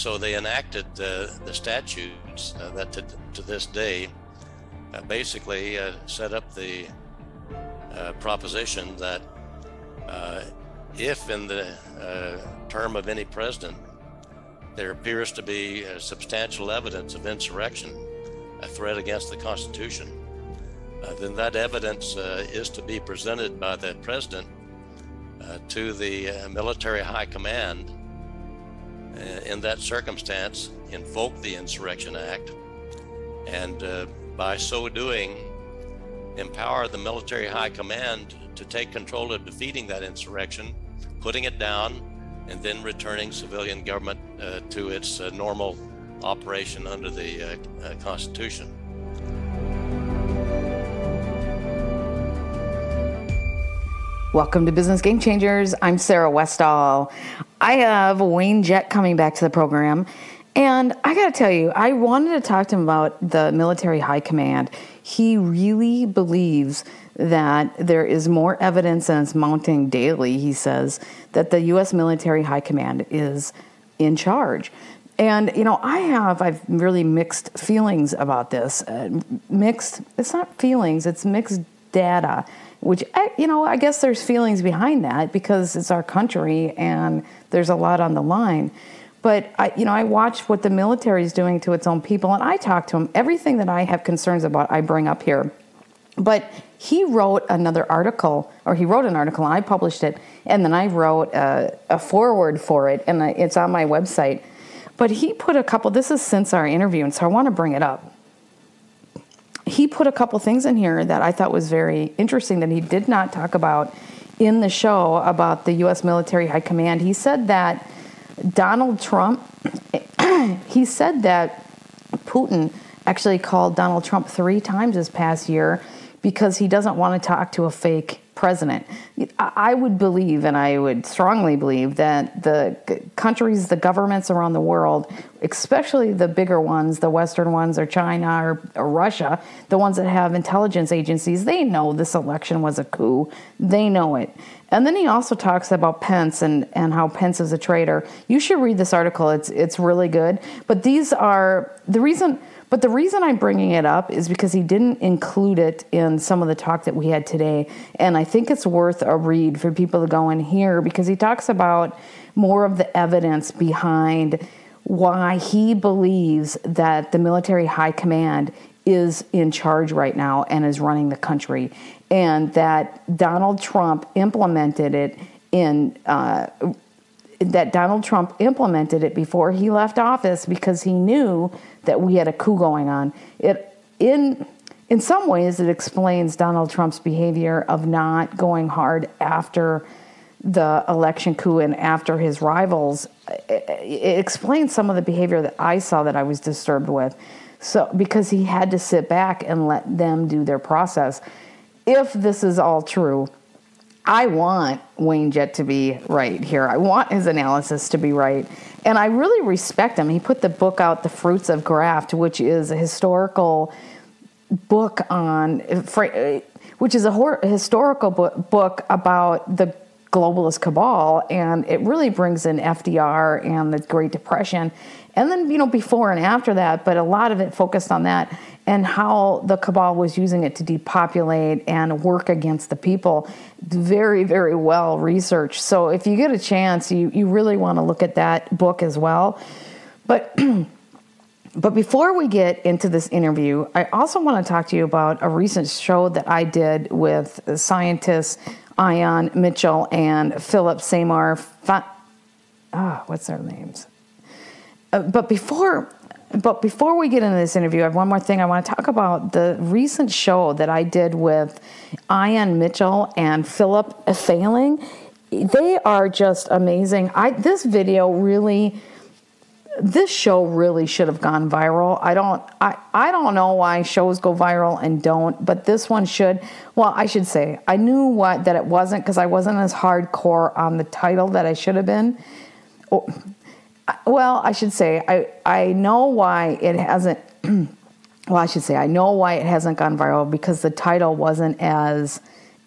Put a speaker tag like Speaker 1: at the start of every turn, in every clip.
Speaker 1: So they enacted the, the statutes uh, that to, to, this day uh, basically uh, set up the uh, proposition that uh, if in the uh, term of any president there appears to be substantial evidence of insurrection, a threat against the Constitution, then that evidence is to be presented by the president to the military high command in that circumstance, invoke the Insurrection Act, and uh, by so doing, empower the military high command to take control of defeating that insurrection, putting it down, and then returning civilian government uh, to its uh, normal operation under the uh, uh, Constitution.
Speaker 2: Welcome to Business Game Changers. I'm Sarah Westall. I have Wayne Jett coming back to the program. And I got to tell you, I wanted to talk to him about the military high command. He really believes that there is more evidence, and it's mounting daily, he says, that the U.S. military high command is in charge. And, you know, I have, I've really mixed feelings about this. Uh, mixed, it's not feelings, it's mixed data which you know i guess there's feelings behind that because it's our country and there's a lot on the line but I, you know, I watch what the military is doing to its own people, and I talk to him. Everything that I have concerns about, I bring up here. But he wrote another article, or he wrote an article, and I published it, and then I wrote a, a foreword for it, and it's on my website. But he put a couple. This is since our interview, and so I want to bring it up he put a couple things in here that I thought was very interesting that he did not talk about in the show about the U.S. military high command. He said that Donald Trump, he said that Putin actually called Donald Trump three times this past year because he doesn't want to talk to a fake president. I would believe, and I would strongly believe, that the countries, the governments around the world, especially the bigger ones, the Western ones, or China or, or, Russia, the ones that have intelligence agencies, they know this election was a coup. They know it. And then he also talks about Pence and, and how Pence is a traitor. You should read this article. It's it's really good. But these are the reason but the reason I'm bringing it up is because he didn't include it in some of the talk that we had today. And I think it's worth a read for people to go in here because he talks about more of the evidence behind why he believes that the military high command is in charge right now and is running the country, and that Donald Trump implemented it in. Uh, that Donald Trump implemented it before he left office because he knew that we had a coup going on. It in in some ways it explains Donald Trump's behavior of not going hard after the election coup and after his rivals. It, it explains some of the behavior that I saw that I was disturbed with. So because he had to sit back and let them do their process. If this is all true, I want Wayne Jett to be right here. I want his analysis to be right. And I really respect him. He put the book out, The Fruits of Graft, which is a historical book on, which is a historical book about the globalist cabal. And it really brings in FDR and the Great Depression. And then, you know, before and after that, but a lot of it focused on that and how the cabal was using it to depopulate and work against the people. Very, very well researched. So if you get a chance, you, you really want to look at that book as well. But but before we get into this interview, I also want to talk to you about a recent show that I did with scientists Ian Mitchell and Philip Seymour. ah, oh, what's their names? Uh, but before but before we get into this interview, I have one more thing. I want to talk about the recent show that I did with Ian Mitchell and Philip Failing. They are just amazing. I this video really this show really should have gone viral. I don't I, I don't know why shows go viral and don't, but this one should. Well, I should say I knew what that it wasn't because I wasn't as hardcore on the title that I should have been. Oh, well, I should say I I know why it hasn't. well, I should say I know why it hasn't gone viral because the title wasn't as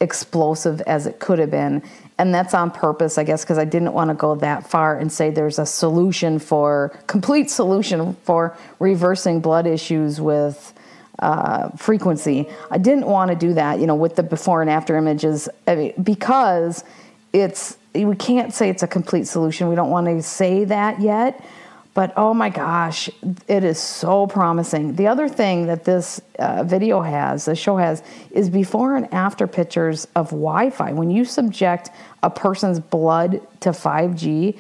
Speaker 2: explosive as it could have been. And that's on purpose, I guess, because I didn't want to go that far and say there's a solution for, complete solution for reversing blood issues with uh, frequency. I didn't want to do that, you know, with the before and after images I mean, because it's, we can't say it's a complete solution. We don't want to say that yet but oh my gosh, it is so promising. The other thing that this uh, video has, the show has, is before and after pictures of Wi Fi. When you subject a person's blood to 5G,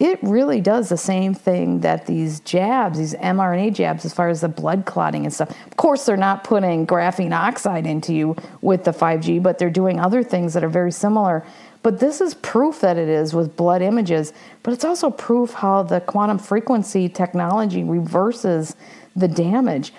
Speaker 2: it really does the same thing that these jabs, these mRNA jabs, as far as the blood clotting and stuff. Of course, they're not putting graphene oxide into you with the 5G, but they're doing other things that are very similar. But this is proof that it is with blood images, but it's also proof how the quantum frequency technology reverses the damage.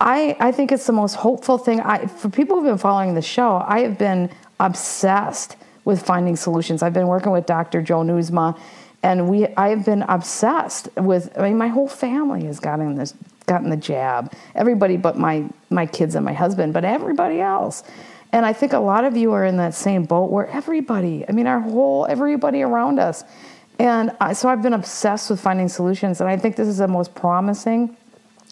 Speaker 2: I, I think it's the most hopeful thing. I, for people who've been following the show, I have been obsessed with finding solutions. I've been working with Dr. Joe Newsma, and we I have been obsessed with. I mean, my whole family has gotten this, gotten the jab. Everybody but my my kids and my husband, but everybody else. And I think a lot of you are in that same boat where everybody, I mean, our whole, everybody around us. And I, so I've been obsessed with finding solutions. And I think this is the most promising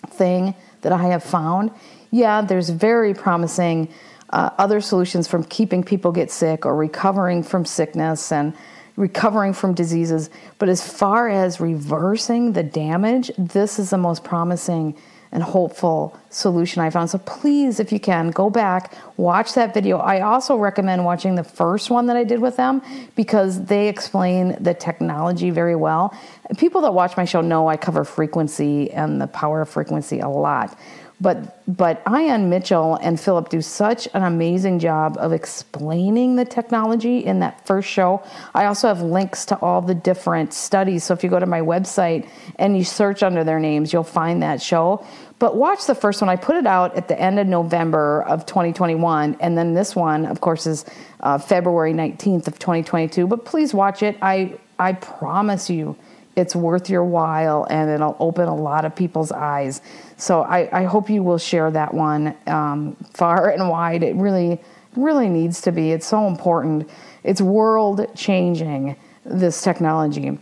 Speaker 2: thing that I have found. Yeah, there's very promising uh, other solutions from keeping people get sick or recovering from sickness and recovering from diseases. But as far as reversing the damage, this is the most promising and hopeful solution I found. So please, if you can, go back, watch that video. I also recommend watching the first one that I did with them because they explain the technology very well. People that watch my show know I cover frequency and the power of frequency a lot. But but Ian Mitchell and Philip do such an amazing job of explaining the technology in that first show. I also have links to all the different studies. So if you go to my website and you search under their names, you'll find that show. But watch the first one. I put it out at the end of November of 2021, and then this one, of course, is uh, February 19th of 2022. But please watch it. I I promise you it's worth your while and it'll open a lot of people's eyes. So I, I hope you will share that one um, far and wide. It really, really needs to be. It's so important. It's world changing, this technology.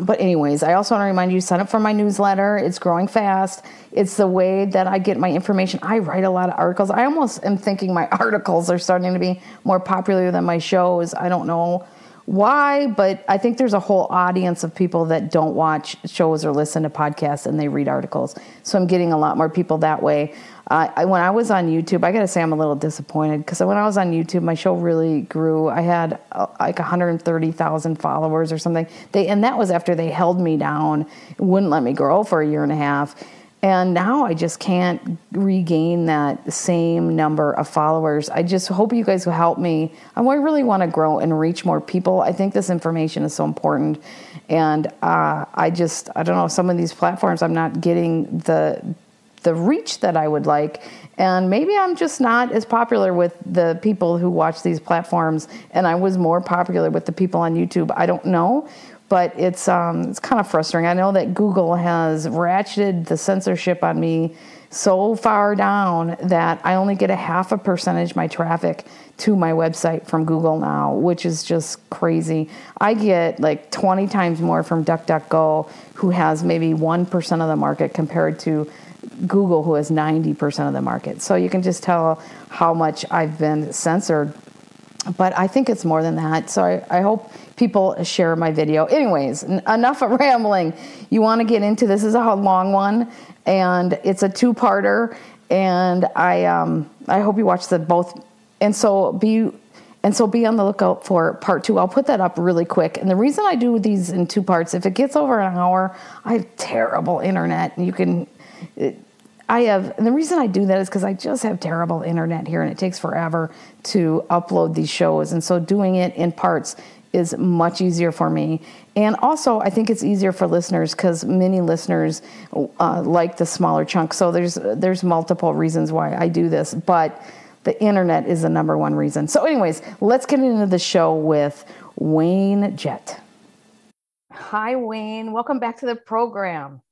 Speaker 2: But, anyways, I also want to remind you sign up for my newsletter. It's growing fast. It's the way that I get my information. I write a lot of articles. I almost am thinking my articles are starting to be more popular than my shows. I don't know why, but I think there's a whole audience of people that don't watch shows or listen to podcasts and they read articles. So I'm getting a lot more people that way. Uh, I, when I was on YouTube, I got to say I'm a little disappointed because when I was on YouTube, my show really grew. I had uh, like 130,000 followers or something. They and that was after they held me down, wouldn't let me grow for a year and a half. And now I just can't regain that same number of followers. I just hope you guys will help me. I really want to grow and reach more people. I think this information is so important. And uh, I just, I don't know, some of these platforms, I'm not getting the the reach that I would like. And maybe I'm just not as popular with the people who watch these platforms, and I was more popular with the people on YouTube. I don't know but it's um, it's kind of frustrating. I know that Google has ratcheted the censorship on me so far down that I only get a half a percentage my traffic to my website from Google now, which is just crazy. I get like 20 times more from DuckDuckGo, who has maybe 1% of the market compared to Google, who has 90% of the market. So you can just tell how much I've been censored. But I think it's more than that. So I, I hope people share my video. Anyways, enough of rambling. You want to get into this is a long one, and it's a two-parter. And I um, I hope you watch the both. And so be and so be on the lookout for part two. I'll put that up really quick. And the reason I do these in two parts, if it gets over an hour, I have terrible internet, you can. It, I have, and the reason I do that is because I just have terrible internet here and it takes forever to upload these shows. And so doing it in parts is much easier for me. And also, I think it's easier for listeners because many listeners uh, like the smaller chunk. So there's there's multiple reasons why I do this, but the internet is the number one reason. So, anyways, let's get into the show with Wayne Jett. Hi, Wayne. Welcome back to the program.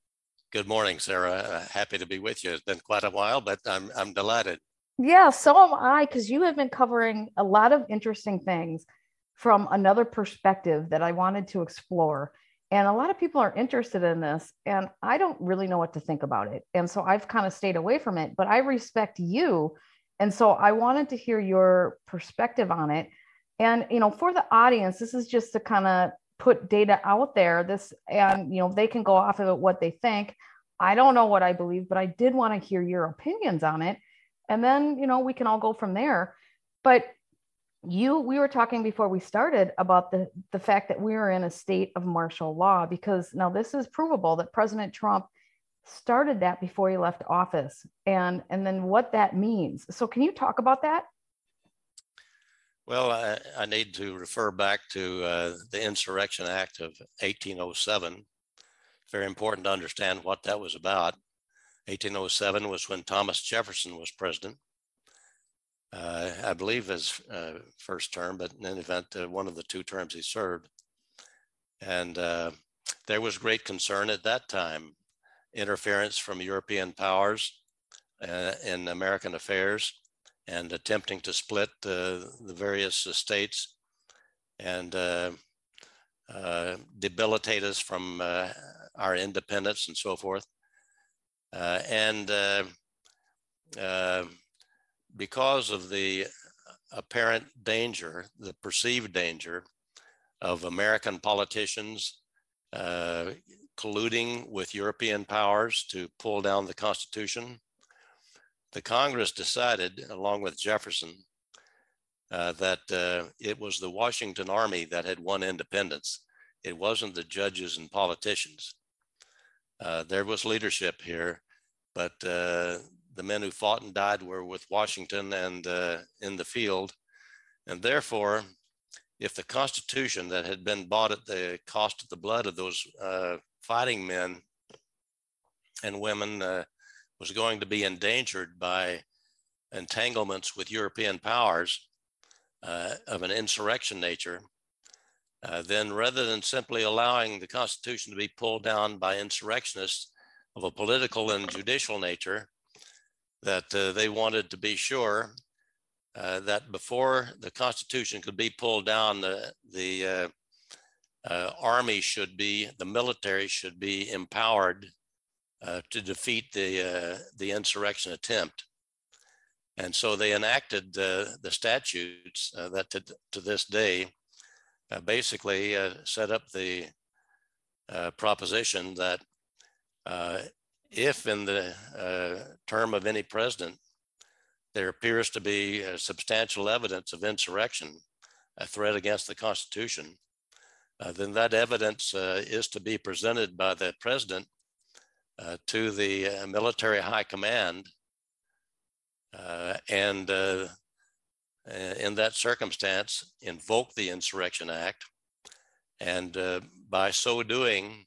Speaker 1: Good morning, Sarah. Uh, happy to be with you. It's been quite a while, but I'm I'm delighted.
Speaker 2: Yeah, so am I, because you have been covering a lot of interesting things from another perspective that I wanted to explore. And a lot of people are interested in this, and I don't really know what to think about it. And so I've kind of stayed away from it, but I respect you. And so I wanted to hear your perspective on it. And, you know, for the audience, this is just to kind of put data out there. This, and, you know, they can go off of it what they think. I don't know what I believe, but I did want to hear your opinions on it and then you know we can all go from there but you we were talking before we started about the the fact that we are in a state of martial law because now this is provable that president trump started that before he left office and and then what that means so can you talk about that
Speaker 1: well i, I need to refer back to uh, the insurrection act of 1807 very important to understand what that was about 1807 was when Thomas Jefferson was president. Uh, I believe his uh, first term, but in any event, uh, one of the two terms he served. And uh, there was great concern at that time, interference from European powers uh, in American affairs and attempting to split the various states and uh, debilitate us from our independence and so forth. Uh, and uh, uh, because of the apparent danger, the perceived danger of American politicians uh, colluding with European powers to pull down the Constitution, the Congress decided, along with Jefferson, uh, that uh, it was the Washington Army that had won independence. It wasn't the judges and politicians. Uh, there was leadership here, but uh, the men who fought and died were with Washington and uh, in the field. And therefore, if the Constitution that had been bought at the cost of the blood of those uh, fighting men and women was going to be endangered by entanglements with European powers uh, of an insurrection nature, uh, then rather than simply allowing the Constitution to be pulled down by insurrectionists of a political and judicial nature, that uh, they wanted to be sure uh, that before the Constitution could be pulled down, the, the uh, uh, army should be, the military should be empowered uh, to defeat the, the insurrection attempt. And so they enacted the statutes that to, to this day uh, basically uh, set up the uh, proposition that if in the term of any president there appears to be substantial evidence of insurrection, a threat against the Constitution, uh, then that evidence uh, is to be presented by the president uh, to the military high command. and uh, in that circumstance, invoke the Insurrection Act, and uh, by so doing,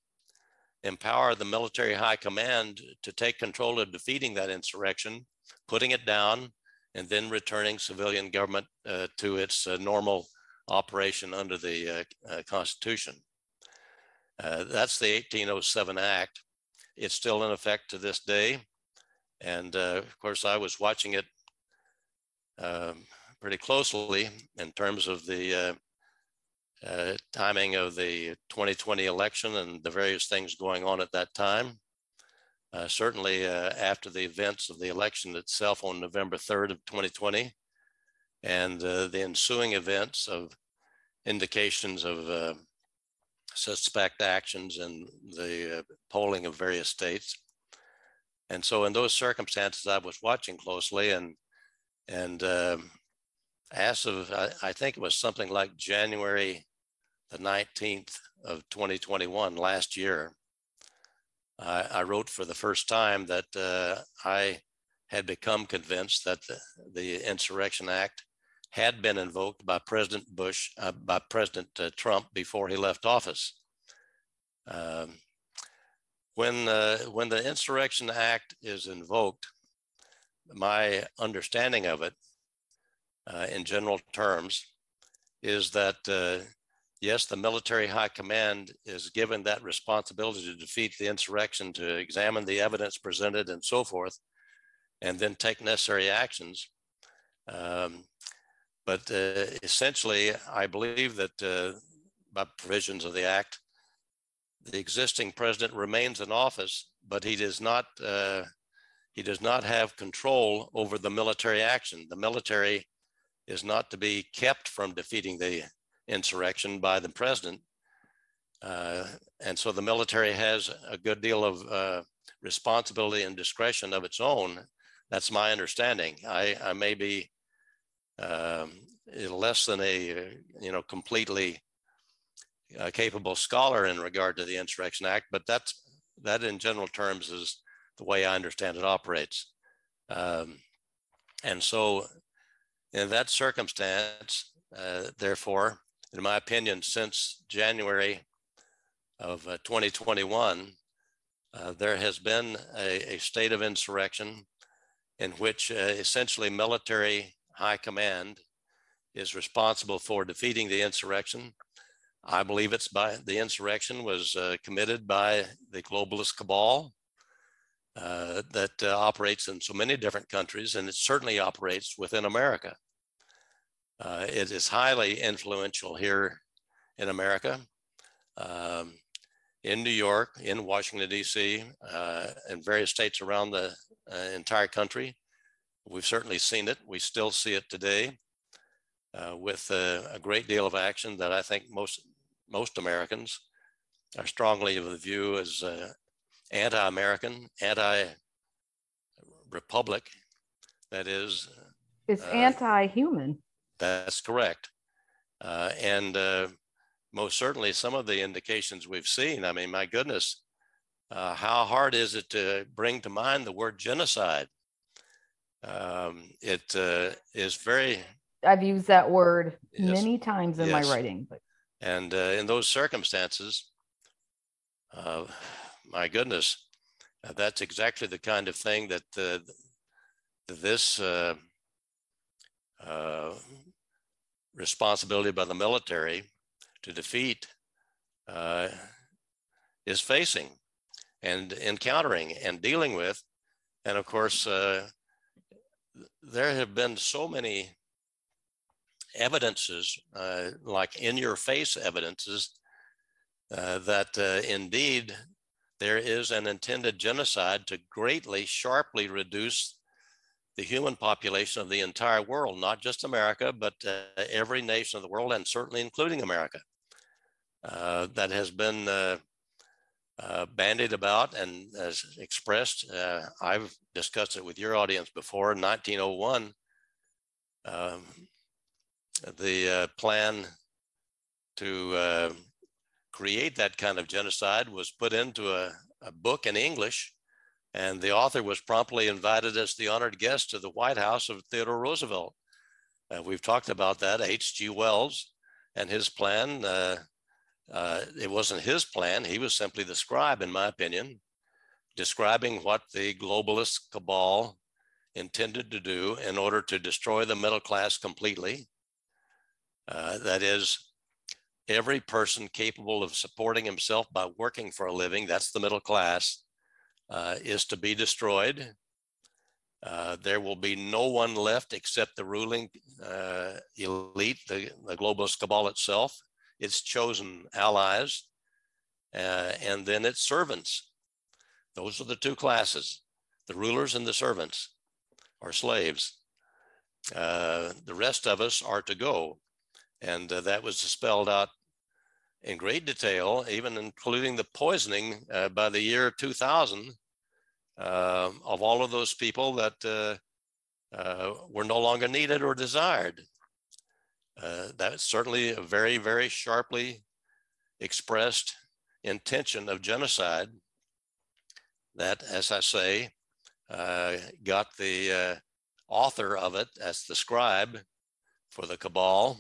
Speaker 1: empower the military high command to take control of defeating that insurrection, putting it down, and then returning civilian government uh, to its uh, normal operation under the uh, uh, Constitution. that's the 1807 Act. It's still in effect to this day. And of course, I was watching it um, pretty closely in terms of the uh, uh, timing of the 2020 election and the various things going on at that time. Uh, certainly uh, after the events of the election itself on November 3rd of 2020 and uh, the ensuing events of indications of uh, suspect actions in the polling of various states. And so in those circumstances, I was watching closely and and um, as of, I, I think it was something like January the 19th of 2021, last year, I, I wrote for the first time that uh, I had become convinced that the, the Insurrection Act had been invoked by President Bush, uh, by President uh, Trump before he left office. Um, when, uh, when the Insurrection Act is invoked, my understanding of it uh, in general terms is that uh, yes, the military high command is given that responsibility to defeat the insurrection, to examine the evidence presented and so forth, and then take necessary actions. Um, but uh, essentially, I believe that uh, by provisions of the act, the existing president remains in office, but he does not uh, he does not have control over the military action. The military is not to be kept from defeating the insurrection by the president. Uh, and so the military has a good deal of uh, responsibility and discretion of its own. That's my understanding. I, I may be um, less than a, you know, completely uh, capable scholar in regard to the Insurrection Act, but that's, that in general terms is the way I understand it operates. Um, and so in that circumstance, uh, therefore, in my opinion, since January of uh, 2021, uh, there has been a, a, state of insurrection in which uh, essentially military high command is responsible for defeating the insurrection. I believe it's by the insurrection was uh, committed by the globalist cabal uh, that uh, operates in so many different countries, and it certainly operates within America. Uh, it is highly influential here in America, um, in New York, in Washington, D.C., uh, and various states around the uh, entire country. We've certainly seen it. We still see it today uh, with a great deal of action that I think most, most Americans are strongly of the view as anti-American, anti-republic. That is,
Speaker 2: it's uh, anti-human.
Speaker 1: That's correct, uh, and uh, most certainly some of the indications we've seen. I mean, my goodness, uh, how hard is it to bring to mind the word genocide? Um, it uh, is very.
Speaker 2: I've used that word yes, many times in yes. my writing. But.
Speaker 1: And uh, in those circumstances, uh, my goodness, uh, that's exactly the kind of thing that uh, this uh, uh, responsibility by the military to defeat uh, is facing and encountering and dealing with. And of course, uh, there have been so many evidences, like in your face evidences, that indeed there is an intended genocide to greatly, sharply reduce the human population of the entire world, not just America, but uh, every nation of the world, and certainly including America, uh, that has been uh, uh bandied about and as expressed. Uh, I've discussed it with your audience before. In 1901, um, the uh, plan to create that kind of genocide was put into a, a book in English and the author was promptly invited as the honored guest to the White House of Theodore Roosevelt. Uh, we've talked about that, H.G. Wells and his plan. Uh, uh, it wasn't his plan. He was simply the scribe, in my opinion, describing what the globalist cabal intended to do in order to destroy the middle class completely. Uh, that is, every person capable of supporting himself by working for a living, that's the middle class, uh, is to be destroyed. Uh, there will be no one left except the ruling uh, elite, the, the globalist cabal itself, its chosen allies, uh, and then its servants. Those are the two classes, the rulers and the servants, or slaves. Uh, the rest of us are to go. And uh, that was spelled out in great detail, even including the poisoning uh, by the year 2000 uh, of all of those people that uh, were no longer needed or desired. Uh, that's certainly a very, very sharply expressed intention of genocide that, as I say, uh, got the author of it as the scribe for the cabal,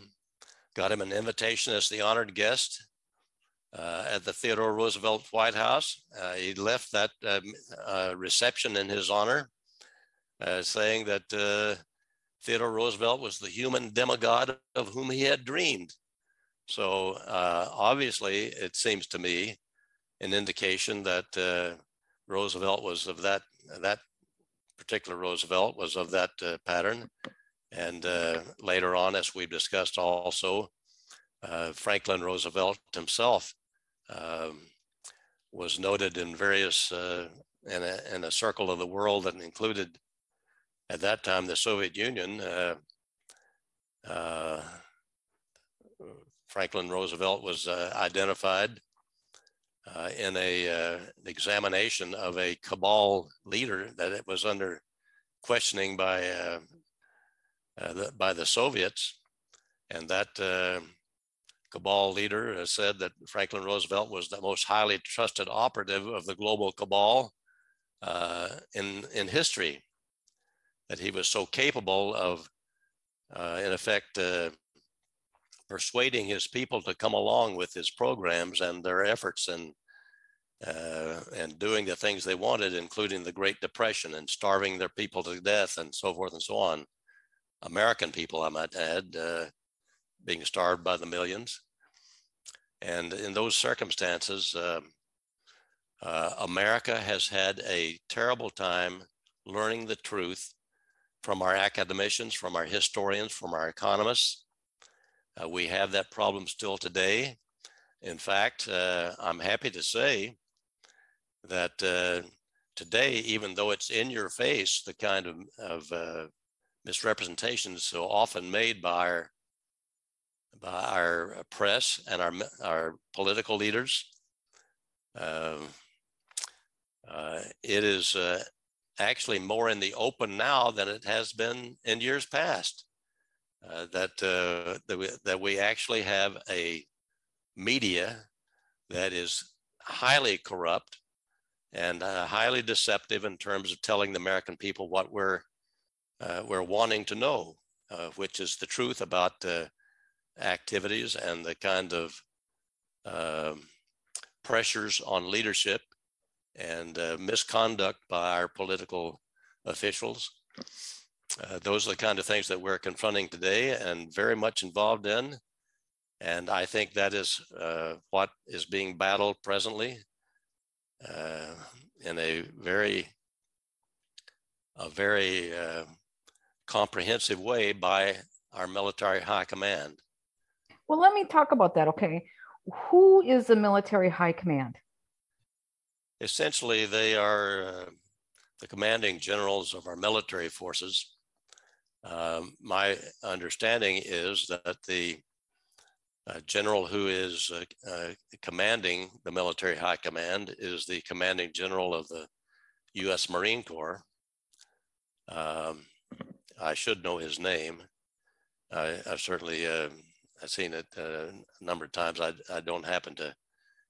Speaker 1: got him an invitation as the honored guest uh, at the Theodore Roosevelt White House. Uh, he left that um, uh, reception in his honor, uh, saying that uh, Theodore Roosevelt was the human demigod of whom he had dreamed. So uh, obviously, it seems to me an indication that Roosevelt was of that that particular Roosevelt was of that pattern, And uh, later on, as we've discussed also, uh, Franklin Roosevelt himself um, was noted in various, uh, in, a, in a circle of the world that included, at that time, the Soviet Union. Uh, uh, Franklin Roosevelt was uh, identified uh, in a uh, examination of a cabal leader that it was under questioning by uh, the, by the Soviets, and that cabal leader said that Franklin Roosevelt was the most highly trusted operative of the global cabal in in history. That he was so capable of, in effect, persuading his people to come along with his programs and their efforts and uh, and doing the things they wanted, including the Great Depression and starving their people to death and so forth and so on. American people, I might add, uh, being starved by the millions. And in those circumstances, uh, uh, America has had a terrible time learning the truth from our academicians, from our historians, from our economists, uh, we have that problem still today. In fact, uh, I'm happy to say that uh, today, even though it's in your face, the kind of, of uh, misrepresentations so often made by our by our press and our our political leaders, um, uh, it is uh, actually more in the open now than it has been in years past. Uh, that, uh, that, we, that we actually have a media that is highly corrupt and uh, highly deceptive in terms of telling the American people what we're, uh, we're wanting to know, uh, which is the truth about the activities and the kind of um, pressures on leadership and misconduct by our political officials. Uh, those are the kind of things that we're confronting today and very much involved in. And I think that is uh, what is being battled presently uh, in a very, a very uh, comprehensive way by our military high command.
Speaker 2: Well, let me talk about that. Okay. Who is the military high command?
Speaker 1: Essentially, they are uh, the commanding generals of our military forces um, my understanding is that the uh, general who is uh, uh, commanding the military high command is the commanding general of the U.S. Marine Corps. Um, I should know his name. I, have certainly uh, I've seen it uh, a number of times. I, I don't happen to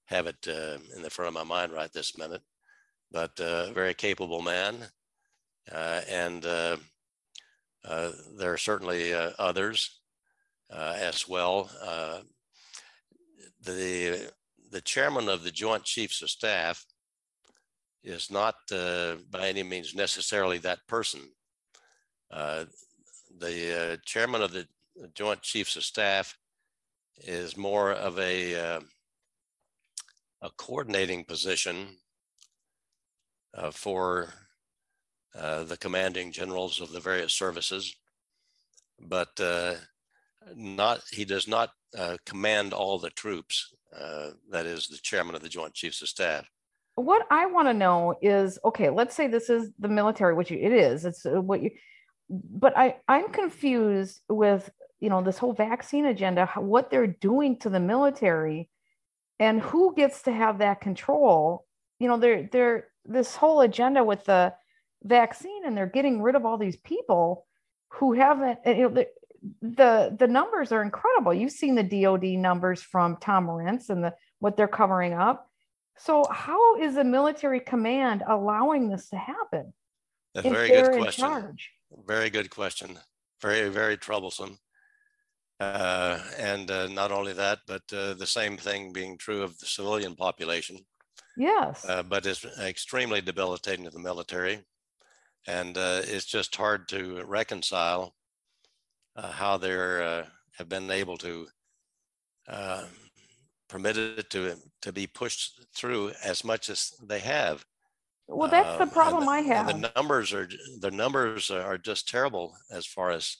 Speaker 1: have it uh, in the front of my mind right this minute, but a very capable man. and uh, there are certainly uh, others uh, as well. the the chairman of the Joint Chiefs of Staff is not by any means necessarily that person. the chairman of the Joint Chiefs of Staff is more of a uh, a coordinating position uh, for uh, the commanding generals of the various services, but uh, not he does not uh, command all the troops. Uh, that is the chairman of the Joint Chiefs of Staff.
Speaker 2: What I want to know is, okay, let's say this is the military, which it is. It's what you, but I I'm confused with you know this whole vaccine agenda, what they're doing to the military, and who gets to have that control. You know, they're they're this whole agenda with the vaccine and they're getting rid of all these people who haven't you know the, the the numbers are incredible. You've seen the dod numbers from tom Renz and the what they're covering up. So how is the military command allowing this to happen?
Speaker 1: That's a very good question. very good question. Very very troublesome uh, and uh, not only that but uh, the same thing being true of the civilian population
Speaker 2: yes
Speaker 1: uh, but it's extremely debilitating to the military and uh, it's just hard to reconcile uh, how they uh, have been able to uh, permit it to to be pushed through as much as they have.
Speaker 2: Well, that's the
Speaker 1: um,
Speaker 2: problem I have.
Speaker 1: The numbers are the numbers are just terrible as far as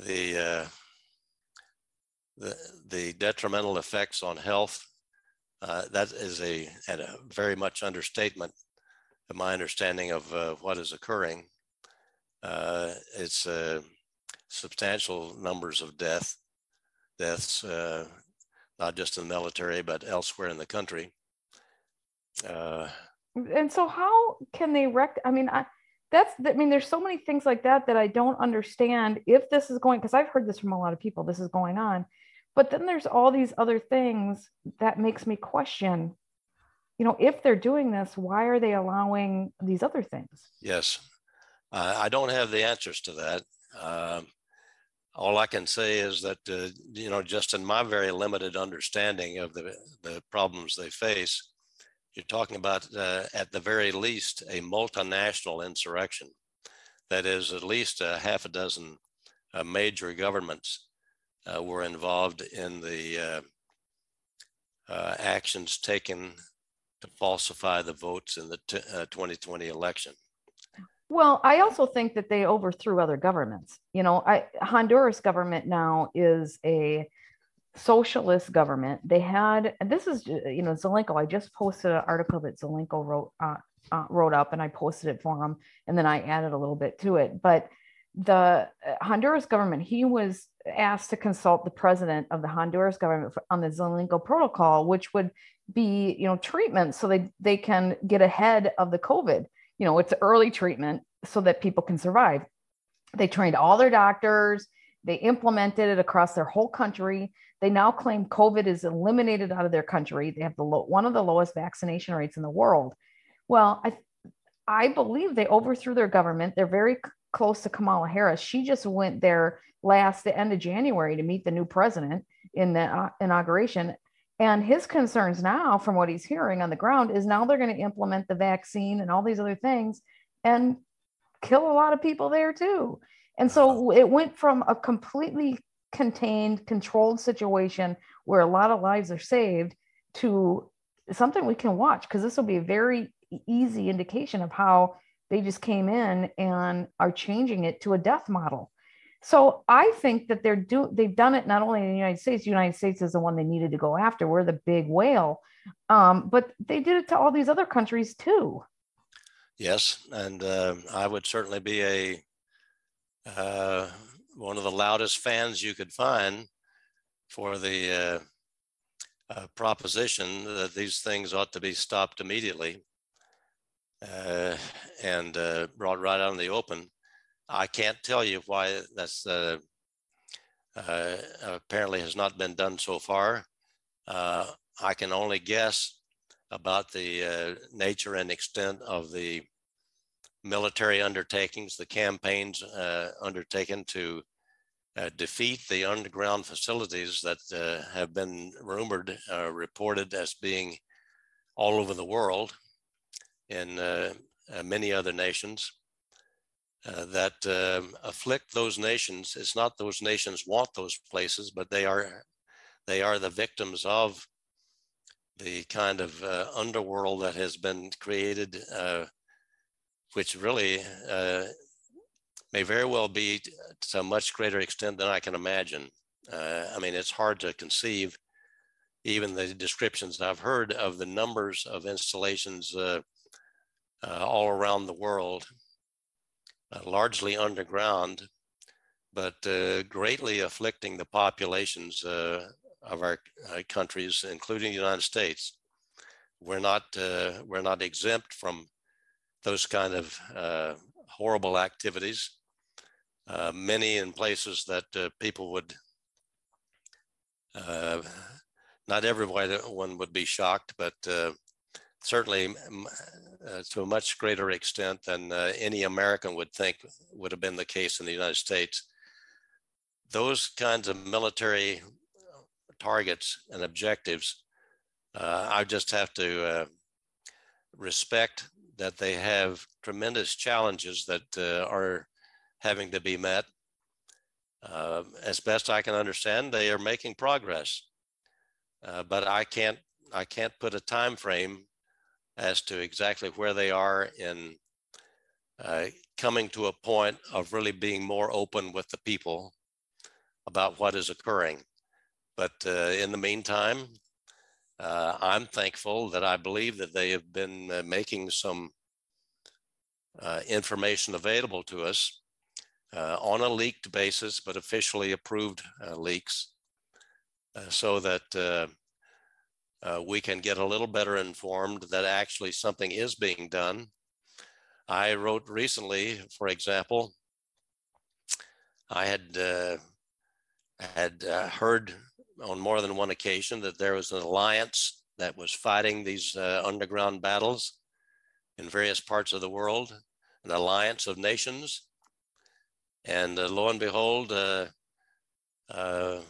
Speaker 1: the uh, the the detrimental effects on health. Uh, that is a, a very much understatement of my understanding of uh, what is occurring. Uh, it's uh, substantial numbers of death deaths, uh, not just in the military but elsewhere in the country.
Speaker 2: and so, how can they rec? I mean, I that's i mean there's so many things like that that i don't understand if this is going because i've heard this from a lot of people this is going on. But then there's all these other things that makes me question you know if they're doing this why are they allowing these other things?
Speaker 1: Yes. Uh, i don't have the answers to that. Uh, all i can say is that uh, you know just in my very limited understanding of the, the problems they face you're talking about, uh, at the very least, a multinational insurrection. That is, at least a half a dozen uh, major governments uh, were involved in the uh, uh, actions taken to falsify the votes in the 2020 uh, election.
Speaker 2: Well, I also think that they overthrew other governments. You know, I, Honduras government now is a socialist government. They had, and this is, you know, Zelenko. I just posted an article that Zelenko wrote uh, uh, wrote up, and I posted it for him, and then I added a little bit to it. But the uh, Honduras government, he was asked to consult the president of the Honduras government on the Zelenko protocol, which would be, you know, treatment so they they can get ahead of the COVID. You know, it's early treatment so that people can survive. They trained all their doctors. They implemented it across their whole country. They now claim COVID is eliminated out of their country. They have the low, one of the lowest vaccination rates in the world. Well, I, I believe they overthrew their government. They're very close to Kamala Harris. She just went there last the end of January to meet the new president in the uh, inauguration. And his concerns now, from what he's hearing on the ground, is now they're going to implement the vaccine and all these other things and kill a lot of people there too. And so it went from a completely contained, controlled situation where a lot of lives are saved to something we can watch because this will be a very easy indication of how they just came in and are changing it to a death model. So I think that they're do they've done it not only in the United States. The United States is the one they needed to go after. We're the big whale, um, but they did it to all these other countries too.
Speaker 1: Yes, and uh, I would certainly be a uh, one of the loudest fans you could find for the uh, uh, proposition that these things ought to be stopped immediately uh, and uh, brought right out in the open. I can't tell you why that's uh, apparently has not been done so far. I can only guess about the nature and extent of the military undertakings, the campaigns uh, undertaken to uh, defeat the underground facilities that uh, have been rumored, uh, reported as being all over the world in uh, uh, many other nations. that um, afflict those nations. It's not those nations want those places, but they are they are the victims of the kind of underworld that has been created which really uh, may very well be to a much greater extent than I can imagine. Uh, I mean, it's hard to conceive even the descriptions I've heard of the numbers of installations uh, uh all around the world, uh, largely underground, but uh, greatly afflicting the populations of our countries, including the United States. We're not, we're not exempt from those kind of uh, horrible activities. Uh, many in places that uh, people would, uh, not everyone would be shocked, but uh, certainly uh, to a much greater extent than any American would think would have been the case in the United States. Those kinds of military targets and objectives, I just have to respect that they have tremendous challenges that uh, are having to be met. Uh, as best I can understand, they are making progress, uh, but I can't I can't put a time frame as to exactly where they are in uh, coming to a point of really being more open with the people about what is occurring. But uh, in the meantime, uh, I'm thankful that I believe that they have been uh, making some uh, information available to us uh, on a leaked basis, but officially approved uh, leaks, so that we can get a little better informed that actually something is being done. I wrote recently, for example, I had had heard on more than one occasion that there was an alliance that was fighting these uh, underground battles in various parts of the world, an alliance of nations. And uh, lo and behold, uh, uh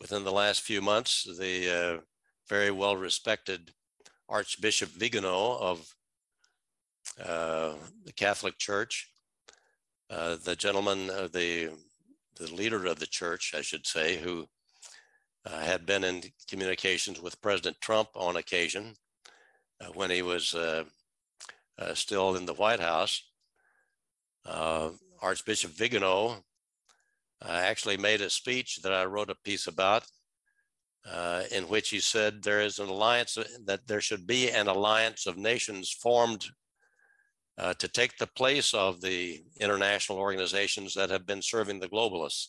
Speaker 1: within the last few months, the uh, very well respected Archbishop Vigano of the Catholic Church, the gentleman, of the the leader of the church, I should say, who uh, had been in communications with President Trump on occasion uh, when he was uh, uh still in the White House. Uh, Archbishop Vigano uh, actually made a speech that I wrote a piece about in which he said there is an alliance, that there should be an alliance of nations formed uh, to take the place of the international organizations that have been serving the globalists.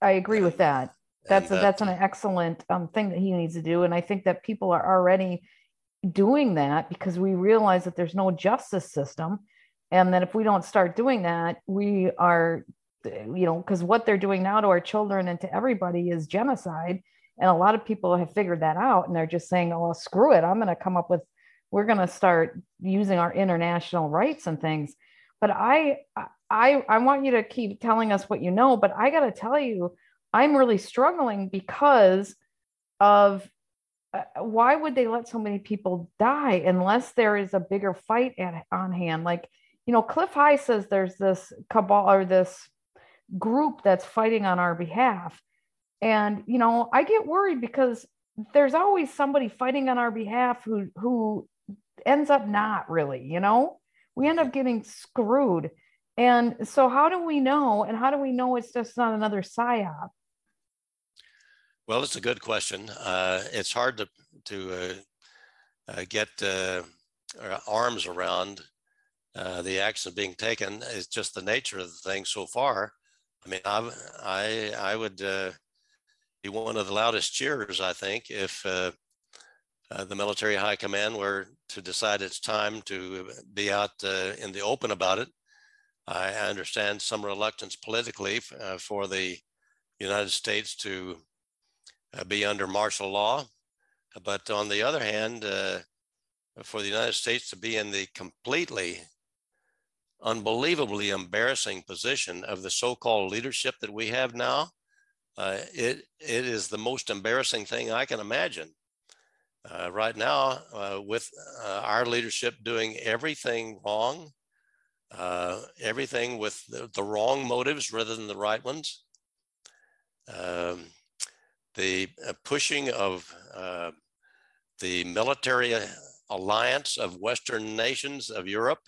Speaker 2: I agree with that. That's a, that's an excellent um, thing that he needs to do, and I think that people are already doing that because we realize that there's no justice system, and that if we don't start doing that, we are, you know, because what they're doing now to our children and to everybody is genocide, and a lot of people have figured that out, and they're just saying, "Oh, well, screw it, I'm going to come up with we're going to start using our international rights and things. But i i i want you to keep telling us what you know but i got to tell you i'm really struggling because of uh, why would they let so many people die unless there is a bigger fight at, on hand? Like you know cliff high says there's this cabal or this group that's fighting on our behalf. And you know i get worried because there's always somebody fighting on our behalf who who ends up not really, you know? We end up getting screwed. And so, how do we know? And how do we know it's just not another psyop?
Speaker 1: Well, it's a good question. Uh, it's hard to to uh, uh, get uh, arms around uh, the action being taken. It's just the nature of the thing so far. I mean, I I, I would uh, be one of the loudest cheers, I think, if uh, the military high command were to decide it's time to be out uh, in the open about it. I understand some reluctance politically uh, for the United States to uh, be under martial law. But on the other hand, uh, for the United States to be in the completely unbelievably embarrassing position of the so-called leadership that we have now, uh, it it is the most embarrassing thing I can imagine. Uh, right now, uh, with uh, our leadership doing everything wrong, uh, everything with the, the, wrong motives rather than the right ones, um, the uh, pushing of uh, the military alliance of Western nations of Europe,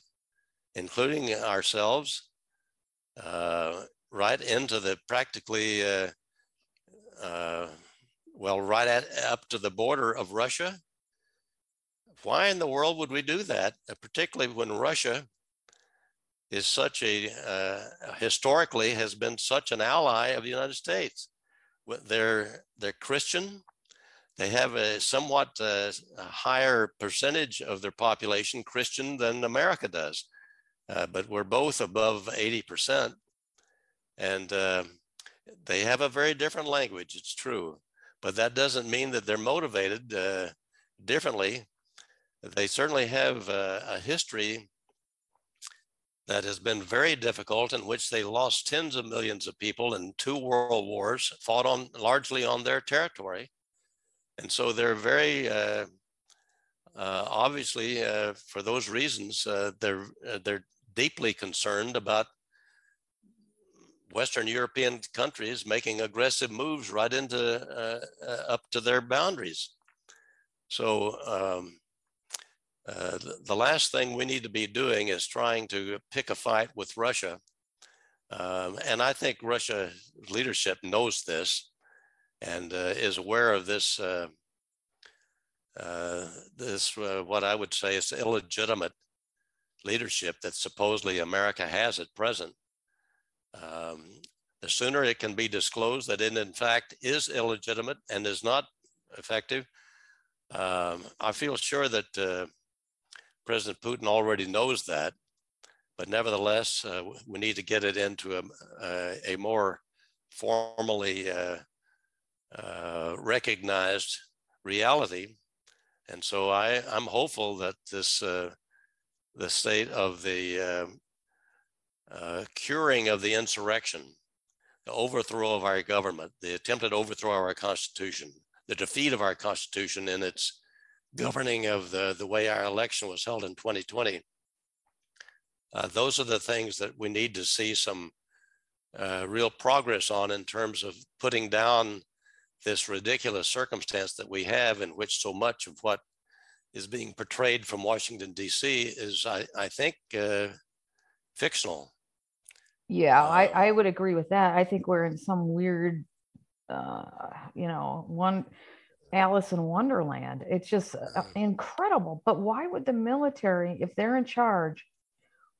Speaker 1: including ourselves, right into the practically well, right at, up to the border of Russia. Why in the world would we do that, uh, particularly when Russia is such a, uh, historically has been such an ally of the United States. They're, they're Christian. They have a somewhat uh, a higher percentage of their population Christian than America does. Uh, but we're both above 80%. And uh, they have a very different language, it's true but that doesn't mean that they're motivated uh, differently. They certainly have uh, a history that has been very difficult in which they lost tens of millions of people in two world wars, fought on largely on their territory. And so they're very, uh, uh obviously, uh, for those reasons, uh, they're, they're deeply concerned about Western European countries making aggressive moves right into uh, uh, up to their boundaries. So um, uh, the, the, last thing we need to be doing is trying to pick a fight with Russia Um, and I think Russia leadership knows this and uh, is aware of this, uh, uh, this what I would say is illegitimate leadership that supposedly America has at present. Um, the sooner it can be disclosed that it in fact is illegitimate and is not effective, um, I feel sure that uh, President Putin already knows that, but nevertheless, uh, we need to get it into a, a, more formally uh, uh, recognized reality. And so I, I'm hopeful that this, uh, the state of the uh, curing of the insurrection, the overthrow of our government, the attempted overthrow of our constitution, the defeat of our constitution in its governing of the, the way our election was held in 2020. Uh, those are the things that we need to see some uh, real progress on in terms of putting down this ridiculous circumstance that we have in which so much of what is being portrayed from Washington, D.C. is, I, I think, uh, fictional.
Speaker 2: Yeah, I, uh, I would agree with that. I think we're in some weird, uh, you know, one Alice in Wonderland. It's just uh, mm-hmm. incredible. But why would the military, if they're in charge,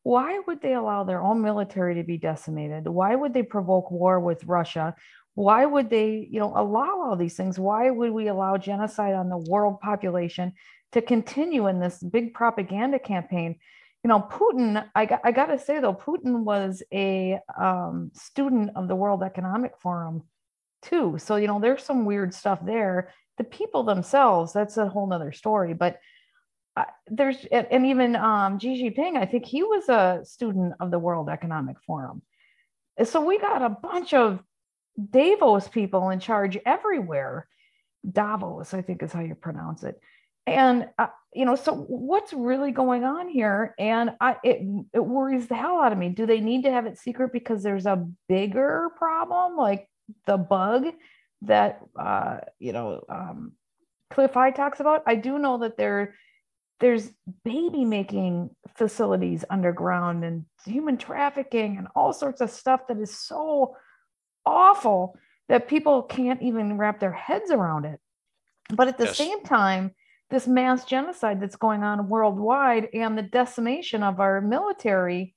Speaker 2: why would they allow their own military to be decimated? Why would they provoke war with Russia? Why would they, you know, allow all these things? Why would we allow genocide on the world population to continue in this big propaganda campaign? You know, Putin, I got, I got to say though, Putin was a um, student of the World Economic Forum too. So, you know, there's some weird stuff there the people themselves, that's a whole nother story. But uh, there's, and even um, Xi Jinping, I think he was a student of the World Economic Forum. So we got a bunch of Davos people in charge everywhere. Davos, I think is how you pronounce it. And uh, you know, so what's really going on here? And I, it it worries the hell out of me. Do they need to have it secret because there's a bigger problem, like the bug that uh, you know um, Cliff High talks about. I do know that there there's baby making facilities underground and human trafficking and all sorts of stuff that is so awful that people can't even wrap their heads around it. But at the yes. same time, this mass genocide that's going on worldwide and the decimation of our military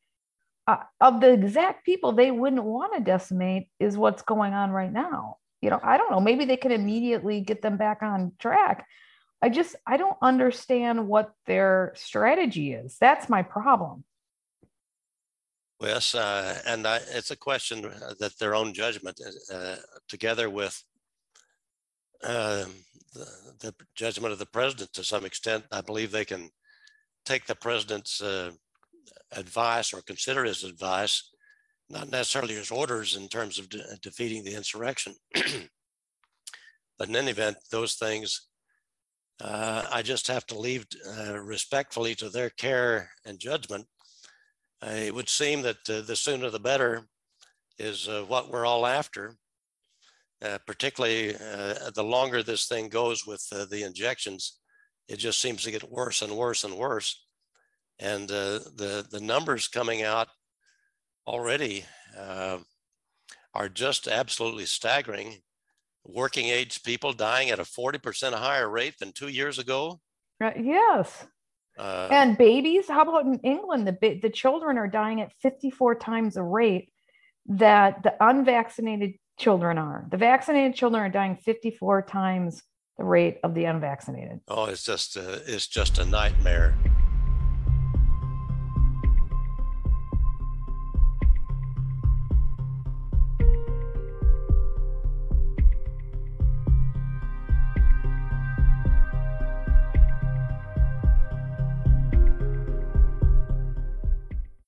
Speaker 2: uh, of the exact people they wouldn't want to decimate is what's going on right now you know, I don't know, maybe they can immediately get them back on track. I just, I don't understand what their strategy is. That's my problem.
Speaker 1: Yes, uh, and I, it's a question that their own judgment, uh, together with uh, the, the, judgment of the president to some extent, I believe they can take the president's uh, advice or consider his advice not necessarily as orders in terms of de defeating the insurrection. but in any event, those things, uh, I just have to leave uh, respectfully to their care and judgment. Uh, it would seem that uh, the sooner the better is uh, what we're all after. Uh, particularly the longer this thing goes with the injections, it just seems to get worse and worse and worse. And the, the numbers coming out already uh, are just absolutely staggering. Working age people dying at a 40% higher rate than two years ago.
Speaker 2: Uh, yes. Uh, and babies, how about in England? The, the children are dying at 54 times the rate that the unvaccinated children are. The vaccinated children are dying 54 times the rate of the unvaccinated.
Speaker 1: Oh, it's just a, it's just a nightmare.